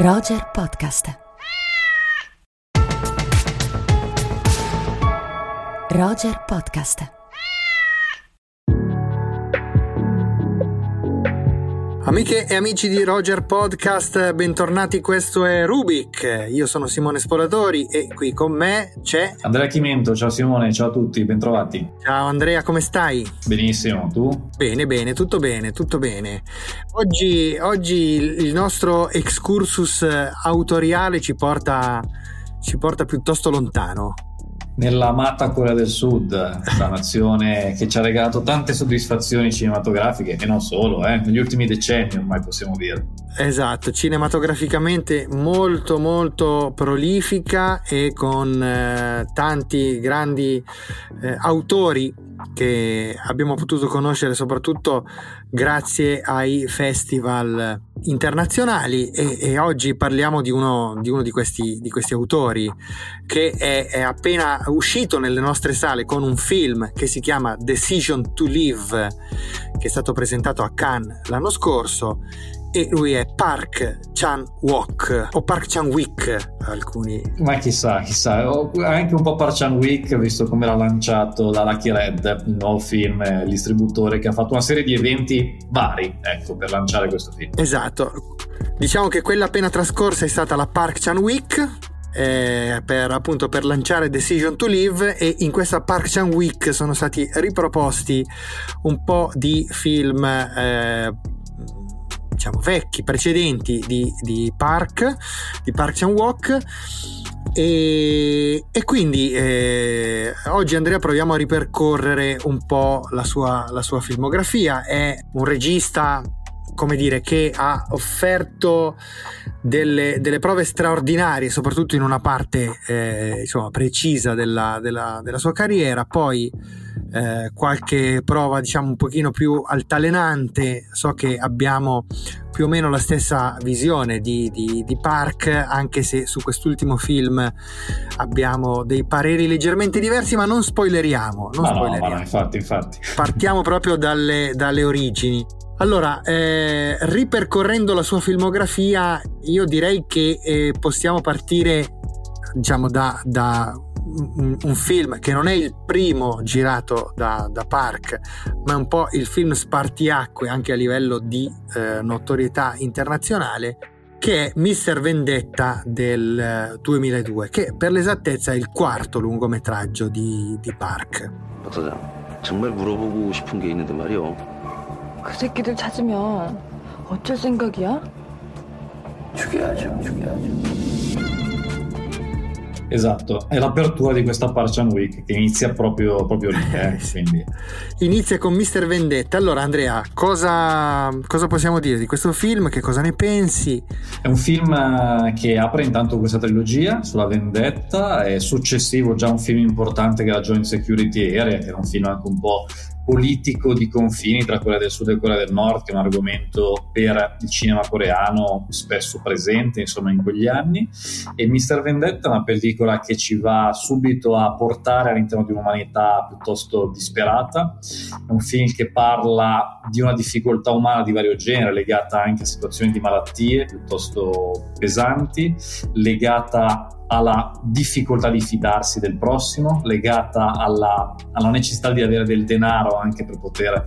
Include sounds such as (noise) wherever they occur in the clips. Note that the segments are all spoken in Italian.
Roger Podcast. Roger Podcast. Amiche e amici di Roger Podcast, bentornati, questo è Rubik, io sono Simone Sporatori e qui con me c'è Andrea Chimento, ciao Simone, ciao a tutti, bentrovati. Ciao Andrea, come stai? Benissimo, tu? Bene, bene, tutto bene, tutto bene. Oggi, oggi il nostro excursus autoriale ci porta, ci porta piuttosto lontano nell'amata Corea del Sud, la (laughs) nazione che ci ha regalato tante soddisfazioni cinematografiche e non solo, eh, negli ultimi decenni ormai possiamo dire. Esatto, cinematograficamente molto molto prolifica e con eh, tanti grandi eh, autori che abbiamo potuto conoscere soprattutto grazie ai festival internazionali e, e oggi parliamo di uno di, uno di, questi, di questi, autori che è, è, appena uscito nelle nostre sale con un film che si chiama Decision to Live che è stato presentato a Cannes l'anno scorso e lui è Park Chan-wook o Park Chan-wick alcuni. Ma chissà chissà. Anche un po' Park Chan-wick visto come l'ha lanciato la Lucky Red il nuovo film il distributore che ha fatto una serie di eventi vari ecco per lanciare questo film. Esatto. Diciamo che quella appena trascorsa è stata la Park Chan-wick eh, per, appunto, per lanciare Decision to Live e in questa Park Chan Week sono stati riproposti un po' di film eh, diciamo, vecchi, precedenti di, di Park, di Park Chan-wook. E, e, quindi eh, oggi Andrea proviamo a ripercorrere un po' la sua, la sua filmografia. È un regista come dire, che ha offerto delle, delle, prove straordinarie, soprattutto in una parte eh, insomma, precisa della, della, della, sua carriera, poi eh, qualche prova diciamo un pochino più altalenante, so che abbiamo più o meno la stessa visione di, di, di Park, anche se su quest'ultimo film abbiamo dei pareri leggermente diversi, ma non spoileriamo. Non ma spoileriamo. No, ma infatti, infatti. Partiamo proprio dalle, dalle origini. Allora, eh, ripercorrendo la sua filmografia, io direi che eh, possiamo partire, diciamo, da, da un, un, film che non è il primo girato da, da, Park, ma è un po' il film spartiacque anche a livello di eh, notorietà internazionale, che è Mister Vendetta del 2002, che per l'esattezza è il quarto lungometraggio di, di Park. 정말 물어보고 싶은 게 있는데 말이요. 그 새끼들 찾으면 어쩔 생각이야? 죽여야죠, 죽여야죠. Esatto, è l'apertura di questa Parchan Week che inizia proprio, proprio lì. Eh. (laughs) Inizia con Mister Vendetta. Allora, Andrea, cosa, cosa, possiamo dire di questo film? Che cosa ne pensi? È un film eh, che apre intanto questa trilogia sulla vendetta, è successivo già un film importante che è la Joint Security Area, che era un film anche un po' politico di confini tra Corea del Sud e Corea del Nord, che è un argomento per il cinema coreano spesso presente insomma in quegli anni. E Mister Vendetta è una pellicola che ci va subito a portare all'interno di un'umanità piuttosto disperata. È un film che parla di una difficoltà umana di vario genere, legata anche a situazioni di malattie piuttosto pesanti, legata alla difficoltà di fidarsi del prossimo, legata alla, alla, necessità di avere del denaro anche per poter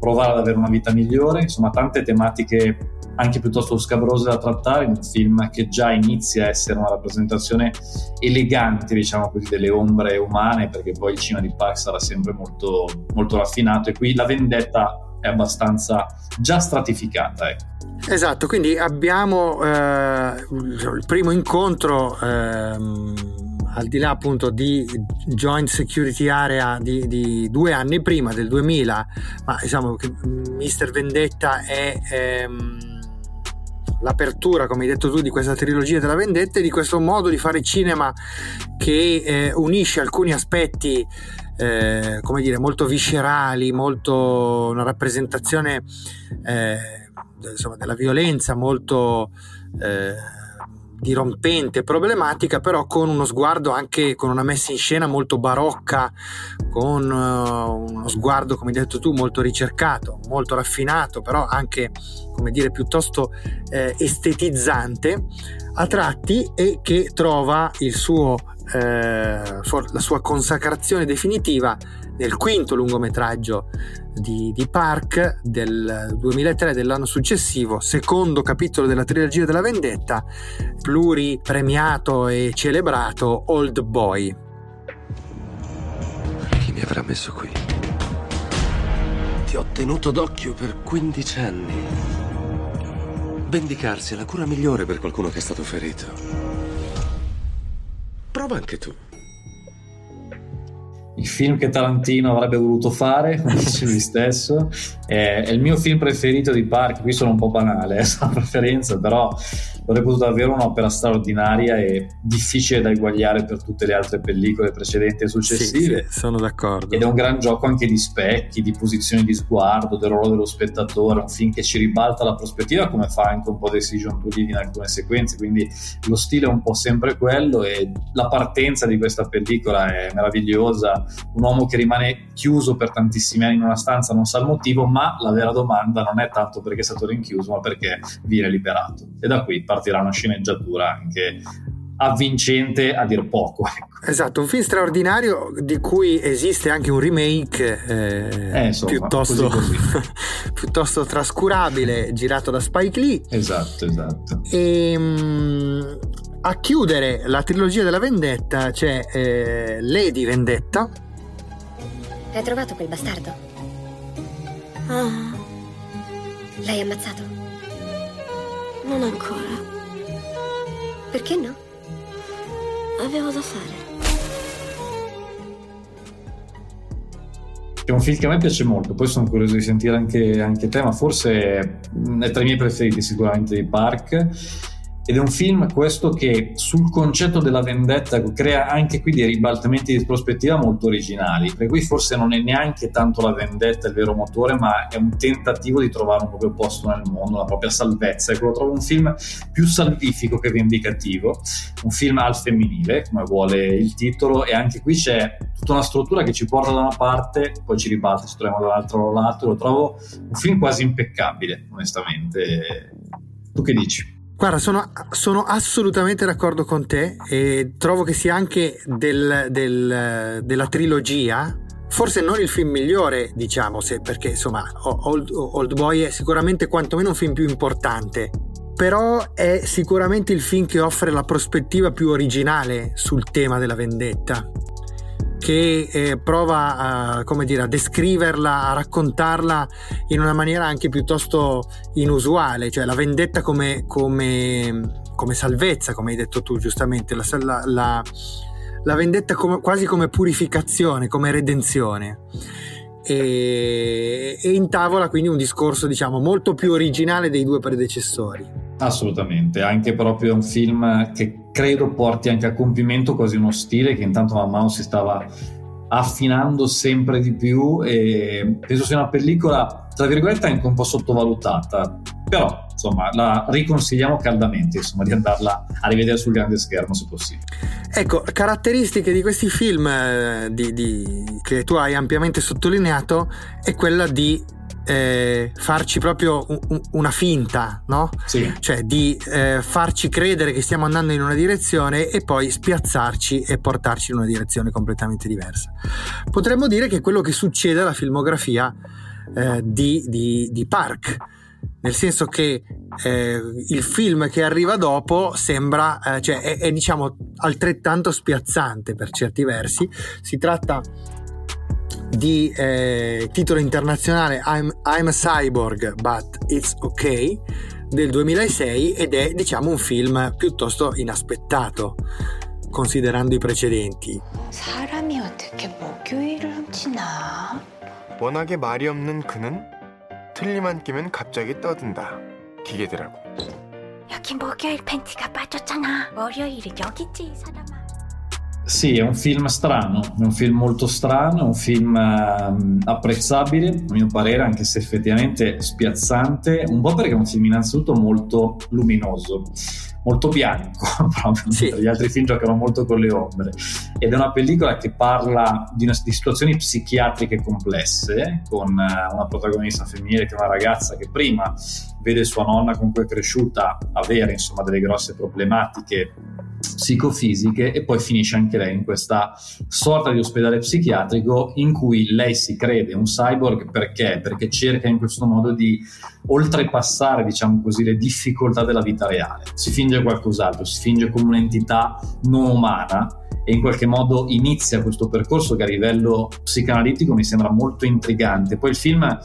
provare ad avere una vita migliore, insomma tante tematiche anche piuttosto scabrose da trattare. In un film che già inizia a essere una rappresentazione elegante, diciamo così, delle ombre umane, perché poi il cinema di Park sarà sempre molto, molto raffinato. E qui la vendetta è abbastanza già stratificata. Ecco. Esatto, quindi abbiamo eh, il primo incontro ehm, al di là appunto di Joint Security Area di, di, due anni prima, del 2000, ma diciamo che Mister Vendetta è ehm, l'apertura, come hai detto tu, di questa trilogia della vendetta e di questo modo di fare cinema che eh, unisce alcuni aspetti eh, come dire, molto viscerali, molto una rappresentazione eh, insomma, della violenza molto eh, dirompente, problematica, però con uno sguardo anche con una messa in scena molto barocca, con uh, uno sguardo, come hai detto tu, molto ricercato, molto raffinato, però anche, come dire, piuttosto eh, estetizzante a tratti e che trova suo, eh, la sua consacrazione definitiva nel quinto lungometraggio di, di, Park del 2003 dell'anno successivo, secondo capitolo della trilogia della vendetta, pluripremiato e celebrato Old Boy. Chi mi avrà messo qui? Ti ho tenuto d'occhio per 15 anni. Vendicarsi è la cura migliore per qualcuno che è stato ferito. Prova anche tu il film che Tarantino avrebbe voluto fare, (laughs) come dice lui stesso, è, il mio film preferito di Park, qui sono un po' banale, è (laughs) la preferenza, però avrebbe potuto davvero un'opera straordinaria e difficile da eguagliare per tutte le altre pellicole precedenti e successive. Sì, sì, sono d'accordo. Ed è un gran gioco anche di specchi, di posizioni di sguardo, del ruolo dello spettatore, un film che ci ribalta la prospettiva come fa anche un po' Decision to Live in alcune sequenze, quindi lo stile è un po' sempre quello e la partenza di questa pellicola è meravigliosa, un uomo che rimane chiuso per tantissimi anni in una stanza non sa il motivo, ma la vera domanda non è tanto perché è stato rinchiuso, ma perché viene liberato. E da qui partirà una sceneggiatura anche avvincente a dir poco. Ecco. Esatto, un film straordinario di cui esiste anche un remake eh, eh, insomma, piuttosto, così così. (laughs) piuttosto, trascurabile, girato da Spike Lee. Esatto, esatto. E, um, a chiudere la trilogia della vendetta c'è eh, Lady Vendetta. Hai trovato quel bastardo? Ah. L'hai ammazzato? Non ancora. Perché no? Avevo da fare. È un film che a me piace molto, poi sono curioso di sentire anche, anche te, ma forse è tra i miei preferiti sicuramente di Park ed è un film questo che sul concetto della vendetta crea anche qui dei ribaltamenti di prospettiva molto originali, perché qui forse non è neanche tanto la vendetta il vero motore, ma è un tentativo di trovare un proprio posto nel mondo, la propria salvezza. Ecco, lo trovo un film più salvifico che vendicativo, un film al femminile, come vuole il titolo, e anche qui c'è tutta una struttura che ci porta da una parte, poi ci ribalta, ci troviamo dall'altro lato, lo trovo un film quasi impeccabile, onestamente. Tu che dici? Guarda, sono, sono, assolutamente d'accordo con te e trovo che sia anche del, del, della trilogia, forse non il film migliore, diciamo, se, perché insomma Old, Old Boy è sicuramente quantomeno un film più importante, però è sicuramente il film che offre la prospettiva più originale sul tema della vendetta che eh, prova a, come dire, a descriverla, a raccontarla in una maniera anche piuttosto inusuale, cioè la vendetta come, come, come salvezza, come hai detto tu giustamente, la, la, la, la vendetta come, quasi come purificazione, come redenzione. E, e intavola quindi un discorso diciamo molto più originale dei due predecessori. Assolutamente, anche proprio un film che credo porti anche a compimento quasi uno stile che intanto man mano si stava affinando sempre di più e penso sia una pellicola tra virgolette anche un po' sottovalutata però insomma la riconsigliamo caldamente insomma di andarla a rivedere sul grande schermo se possibile. Ecco caratteristiche di questi film eh, di, di, che tu hai ampiamente sottolineato è quella di eh, farci proprio un, una finta, no? Sì. Cioè di eh, farci credere che stiamo andando in una direzione e poi spiazzarci e portarci in una direzione completamente diversa. Potremmo dire che è quello che succede alla filmografia eh, di, di, di Park nel senso che eh, il film che arriva dopo sembra, eh, cioè è, è, diciamo altrettanto spiazzante per certi versi. Si tratta di eh, titolo internazionale I'm, I'm, a Cyborg but It's Okay del 2006 ed è diciamo un film piuttosto inaspettato considerando i precedenti. 사람이 어떻게 목요일을 훔치나? 워낙에 말이 없는 그는 틀림 한 끼면 갑자기 떠든다. 기계들하고. 여기 목요일 팬티가 빠졌잖아. 월요일은 여기지, 사람아. Sì, è un film strano, è un film molto strano, è un film eh, apprezzabile, a mio parere, anche se effettivamente spiazzante, un po' perché è un film innanzitutto molto luminoso, molto bianco, (laughs) proprio, sì. gli altri film giocano molto con le ombre. Ed è una pellicola che parla di, una, di situazioni psichiatriche complesse, con uh, una protagonista femminile che è una ragazza che prima vede sua nonna con cui è cresciuta avere insomma delle grosse problematiche psicofisiche e poi finisce anche lei in questa sorta di ospedale psichiatrico in cui lei si crede un cyborg perché? Perché cerca in questo modo di oltrepassare, diciamo così, le difficoltà della vita reale. Si finge qualcos'altro, si finge come un'entità non umana e in qualche modo inizia questo percorso che a livello psicanalitico mi sembra molto intrigante. Poi il film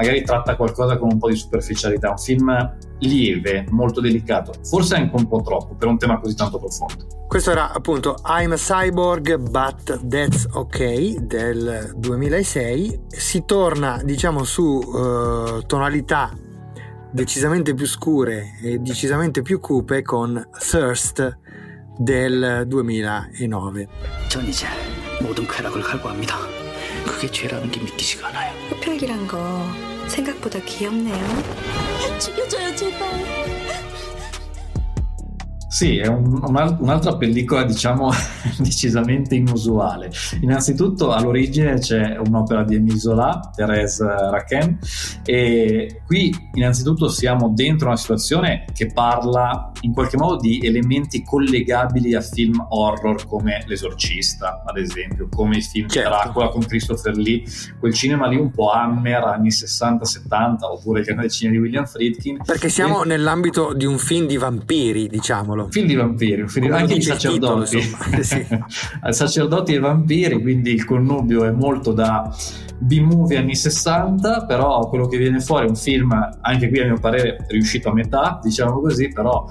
magari tratta qualcosa con un po' di superficialità, un film lieve, molto delicato, forse anche un po' troppo per un tema così tanto profondo. Questo era appunto I'm a Cyborg but That's OK del 2006, si torna diciamo su uh, tonalità decisamente più scure e decisamente più cupe con Thirst del 2009. 전이제 모든 쾌락을 갈구합니다. 그게 죄라는 게 믿기지가 않아요. 흡혈이란 거 생각보다 귀엽네요. 죽여줘요, 제발. Sì, è un, un'altra pellicola, diciamo, (laughs) decisamente inusuale. Innanzitutto, all'origine c'è un'opera di Émile Zola, Thérèse Raquin, e qui innanzitutto siamo dentro una situazione che parla in qualche modo di elementi collegabili a film horror come L'Esorcista, ad esempio, come i film certo. Dracula con Christopher Lee, quel cinema lì un po' Hammer, anni 60-70, oppure il grande cinema di William Friedkin. Perché siamo e... nell'ambito di un film di vampiri, diciamolo titolo. Film di vampiri, film di, anche di sacerdoti. Titolo, (laughs) sì. sacerdoti e vampiri, quindi il connubio è molto da B-movie anni 60, però quello che viene fuori è un film, anche qui a mio parere, riuscito a metà, diciamo così, però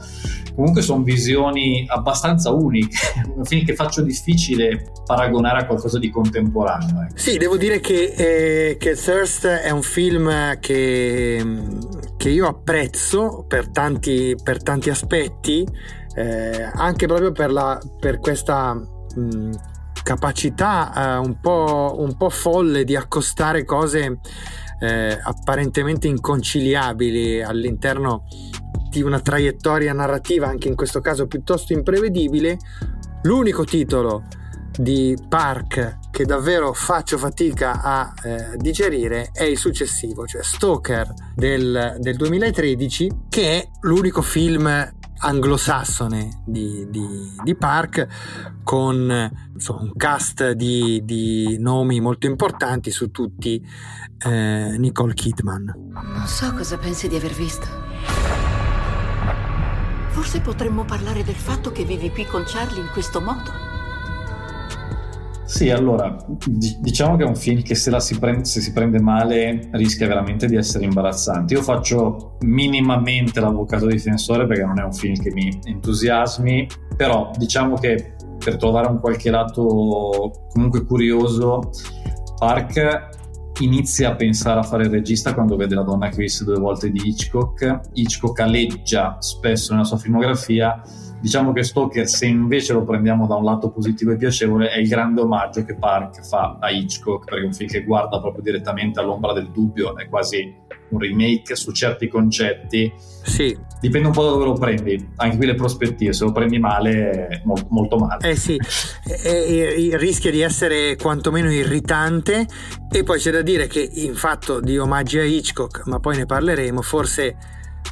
comunque sono visioni abbastanza uniche, (laughs) un film che faccio difficile paragonare a qualcosa di contemporaneo. Ecco. Sì, devo dire che, eh, che, Thirst è un film che, che io apprezzo per tanti, per tanti aspetti, eh, anche proprio per, la, per questa mh, capacità eh, un, po', un, po', folle di accostare cose eh, apparentemente inconciliabili all'interno di una traiettoria narrativa, anche in questo caso piuttosto imprevedibile. L'unico titolo di Park che davvero faccio fatica a eh, digerire è il successivo, cioè Stalker del, del 2013, che è l'unico film anglosassone di, di, di Park con insomma, un cast di, di, nomi molto importanti su tutti eh, Nicole Kidman. Non so cosa pensi di aver visto. Forse potremmo parlare del fatto che vivi qui con Charlie in questo modo. Sì, allora, diciamo che è un film che se, si prende, se, si prende, male rischia veramente di essere imbarazzante. Io faccio minimamente l'avvocato difensore perché non è un film che mi entusiasmi, però diciamo che per trovare un qualche lato comunque curioso, Park inizia a pensare a fare il regista quando vede la donna che visse due volte di Hitchcock. Hitchcock aleggia spesso nella sua filmografia Diciamo che Stalker, se invece lo prendiamo da un lato positivo e piacevole, è il grande omaggio che Park fa a Hitchcock, perché è un film che guarda proprio direttamente all'ombra del dubbio, è quasi un remake su certi concetti. Sì. Dipende un po' da dove lo prendi, anche qui le prospettive, se lo prendi male, molto, molto male. Eh sì, e, e, rischia di essere quantomeno irritante e poi c'è da dire che in fatto di omaggi a Hitchcock, ma poi ne parleremo, forse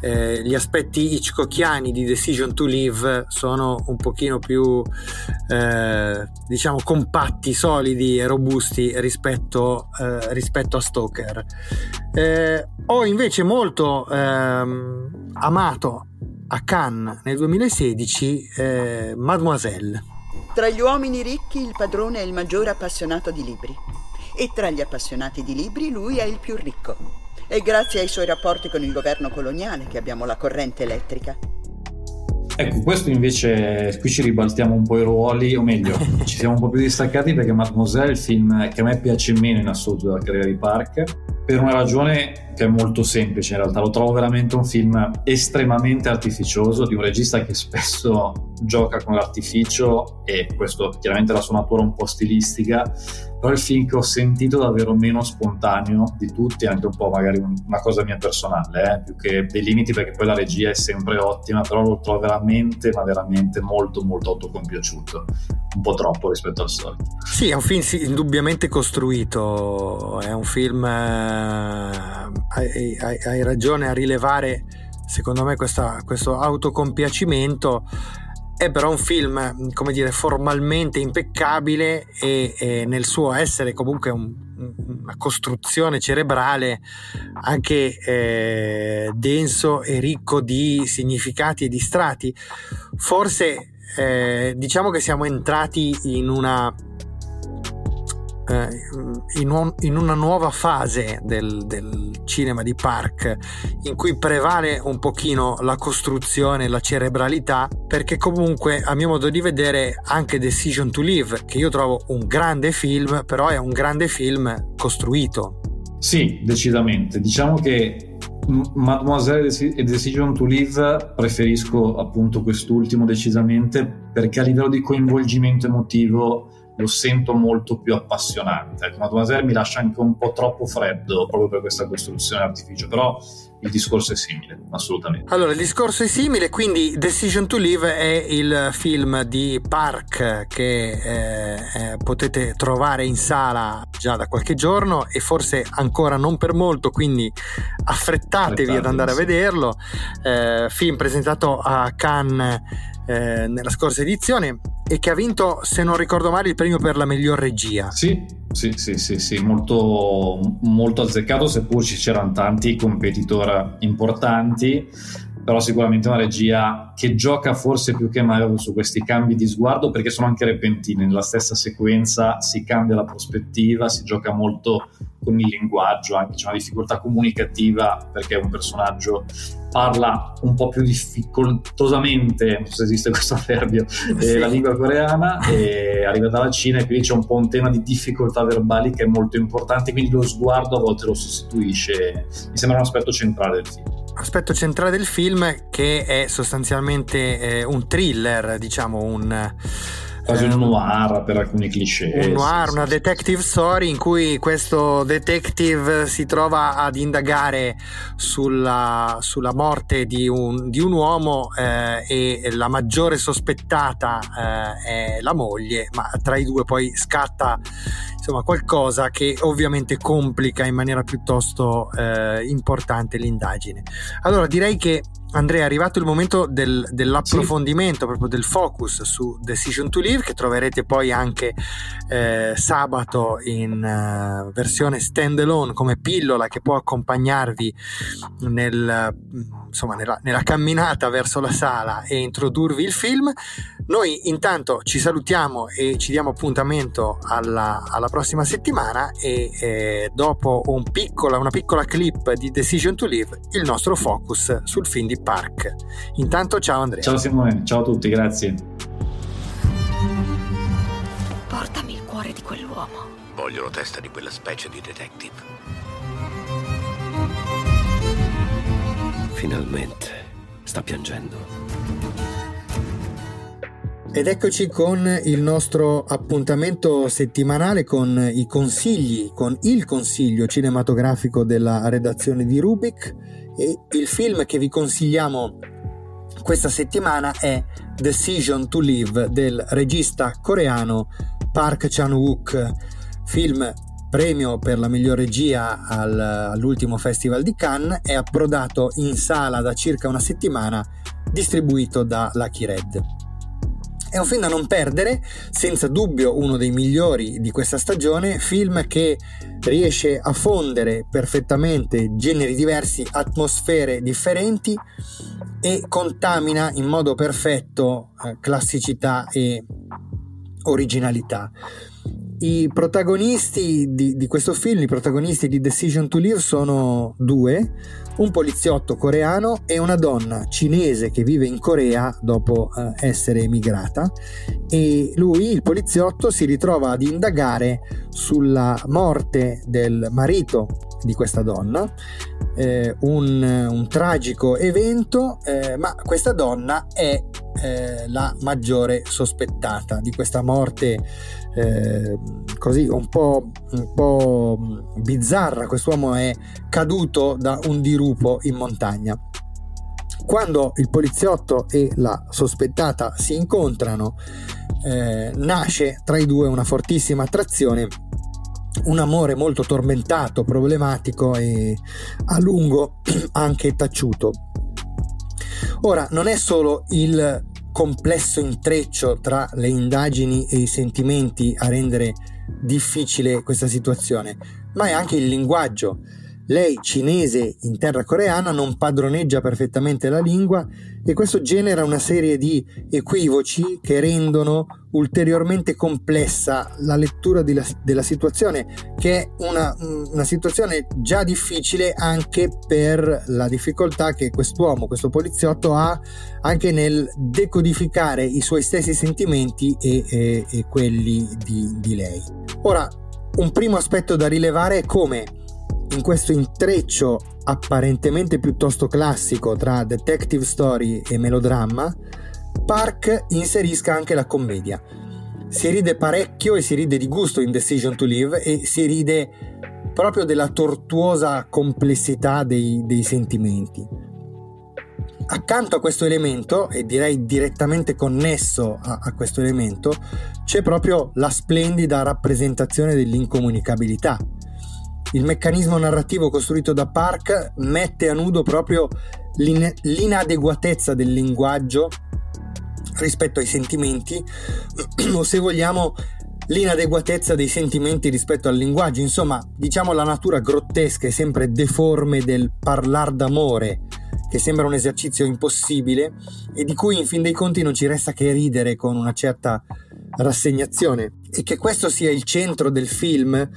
eh, gli aspetti hitchcockiani di Decision to Live sono un pochino più eh, diciamo compatti, solidi e robusti rispetto, eh, rispetto a Stoker. Eh, ho invece molto ehm, amato a Cannes nel 2016 eh, Mademoiselle. Tra gli uomini ricchi il padrone è il maggiore appassionato di libri e tra gli appassionati di libri lui è il più ricco. È grazie ai suoi rapporti con il governo coloniale che abbiamo la corrente elettrica. Ecco, questo invece, qui ci ribaltiamo un po' i ruoli, o meglio, ci siamo un po' più distaccati perché Mademoiselle è il film che a me piace meno in assoluto della carriera di Park, per una ragione che è molto semplice in realtà, lo trovo veramente un film estremamente artificioso di un regista che spesso gioca con l'artificio e questo chiaramente la sua natura un po' stilistica, però il film che ho sentito davvero meno spontaneo di tutti, anche un po' magari una cosa mia personale, eh, più che dei limiti perché poi la regia è sempre ottima, però lo trovo veramente, ma veramente molto molto autocompiaciuto, un po' troppo rispetto al solito. Sì, è un film sì, indubbiamente costruito, è un film, eh, hai, hai, hai ragione a rilevare secondo me questa, questo autocompiacimento è però un film, come dire, formalmente impeccabile e, e nel suo essere comunque un, una costruzione cerebrale anche eh, denso e ricco di significati e di strati. Forse eh, diciamo che siamo entrati in una eh, in, un, in, una nuova fase del, del, cinema di Park in cui prevale un pochino la costruzione, la cerebralità, perché comunque a mio modo di vedere anche Decision to Live, che io trovo un grande film, però è un grande film costruito. Sì, decisamente. Diciamo che Mademoiselle e Decision to Live preferisco appunto quest'ultimo decisamente perché a livello di coinvolgimento emotivo lo sento molto più appassionante. Ecco, Mademoiselle mi lascia anche un po' troppo freddo proprio per questa costruzione artificio, però il discorso è simile, assolutamente. Allora, il discorso è simile, quindi Decision to Live è il film di Park che eh, eh, potete trovare in sala già da qualche giorno e forse ancora non per molto, quindi affrettatevi ad andare a vederlo. Eh, film presentato a Cannes eh, nella scorsa edizione e che ha vinto, se non ricordo male, il premio per la miglior regia. Sì, sì, sì, sì, sì. Molto, molto azzeccato, seppur ci c'erano tanti competitor importanti però sicuramente una regia che gioca forse più che mai su questi cambi di sguardo perché sono anche repentini, nella stessa sequenza si cambia la prospettiva, si gioca molto con il linguaggio, anche c'è una difficoltà comunicativa perché un personaggio parla un po' più difficoltosamente, non so se esiste questo avverbio, (laughs) sì. la lingua coreana e arriva dalla Cina e quindi c'è un po' un tema di difficoltà verbali che è molto importante, quindi lo sguardo a volte lo sostituisce, mi sembra un aspetto centrale del film aspetto centrale del film che è sostanzialmente eh, un thriller, diciamo un quasi un ehm, noir per alcuni cliché. Un noir, sì, una sì, detective story in cui questo detective si trova ad indagare sulla, sulla morte di un, di un uomo eh, e la maggiore sospettata eh, è la moglie, ma tra i due poi scatta insomma qualcosa che ovviamente complica in maniera piuttosto eh, importante l'indagine. Allora direi che Andrea, è arrivato il momento del, dell'approfondimento, sì. proprio del focus su Decision to Live, che troverete poi anche eh, sabato in uh, versione standalone come pillola che può accompagnarvi nel, insomma, nella, nella, camminata verso la sala e introdurvi il film. Noi intanto ci salutiamo e ci diamo appuntamento alla, alla prossima settimana e eh, dopo un piccola, una piccola clip di Decision to Live, il nostro focus sul film di Park. Intanto ciao Andrea. Ciao Simone, ciao a tutti, grazie. Portami il cuore di quell'uomo. Voglio la testa di quella specie di detective. Finalmente sta piangendo. Ed eccoci con il nostro appuntamento settimanale con i consigli, con il consiglio cinematografico della redazione di Rubik. E il film che vi consigliamo questa settimana è Decision to Live del regista coreano Park Chan-wook, film premio per la miglior regia al, all'ultimo festival di Cannes, è approdato in sala da circa una settimana, distribuito da Lucky Red. È un film da non perdere, senza dubbio uno dei migliori di questa stagione, film che riesce a fondere perfettamente generi diversi, atmosfere differenti e contamina in modo perfetto eh, classicità e originalità. I protagonisti di, di, questo film, i protagonisti di Decision to Live sono due, un poliziotto coreano e una donna cinese che vive in Corea dopo eh, essere emigrata. E lui, il poliziotto, si ritrova ad indagare sulla morte del marito di questa donna, eh, un, un, tragico evento, eh, ma questa donna è eh, la maggiore sospettata di questa morte eh, così un po', un po' bizzarra. Quest'uomo è caduto da un dirupo in montagna. Quando il poliziotto e la sospettata si incontrano, eh, nasce tra i due una fortissima attrazione un amore molto tormentato, problematico e a lungo (clears throat) anche taciuto. Ora, non è solo il complesso intreccio tra le indagini e i sentimenti a rendere difficile questa situazione, ma è anche il linguaggio. Lei, cinese in terra coreana, non padroneggia perfettamente la lingua e questo genera una serie di equivoci che rendono ulteriormente complessa la lettura della, della situazione, che è una, una, situazione già difficile anche per la difficoltà che quest'uomo, questo poliziotto ha anche nel decodificare i suoi stessi sentimenti e, e, e quelli di, di lei. Ora, un primo aspetto da rilevare è come in questo intreccio apparentemente piuttosto classico tra detective story e melodramma, Park inserisca anche la commedia. Si ride parecchio e si ride di gusto in Decision to Live e si ride proprio della tortuosa complessità dei, dei sentimenti. Accanto a questo elemento, e direi direttamente connesso a, a questo elemento, c'è proprio la splendida rappresentazione dell'incomunicabilità, il meccanismo narrativo costruito da Park mette a nudo proprio l'in- l'inadeguatezza del linguaggio rispetto ai sentimenti (clears throat) o se vogliamo l'inadeguatezza dei sentimenti rispetto al linguaggio, insomma, diciamo la natura grottesca e sempre deforme del parlar d'amore, che sembra un esercizio impossibile e di cui in fin dei conti non ci resta che ridere con una certa rassegnazione. E che questo sia il centro del film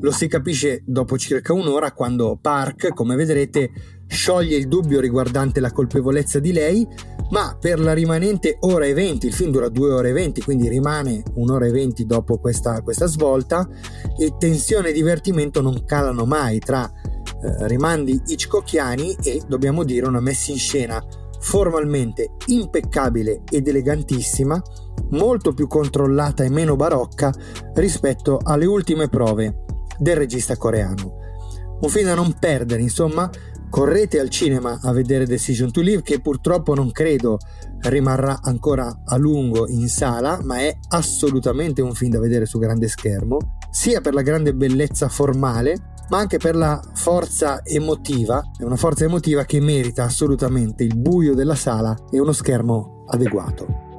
lo si capisce dopo circa un'ora quando Park, come vedrete, scioglie il dubbio riguardante la colpevolezza di lei, ma per la rimanente ora e venti, il film dura due ore e venti, quindi rimane un'ora e venti dopo questa, questa svolta, e tensione e divertimento non calano mai tra eh, rimandi hitchcockiani e, dobbiamo dire, una messa in scena formalmente impeccabile ed elegantissima, molto più controllata e meno barocca rispetto alle ultime prove del regista coreano. Un film da non perdere, insomma, correte al cinema a vedere Decision to Live che purtroppo non credo rimarrà ancora a lungo in sala, ma è assolutamente un film da vedere su grande schermo, sia per la grande bellezza formale, ma anche per la forza emotiva, è una forza emotiva che merita assolutamente il buio della sala e uno schermo adeguato.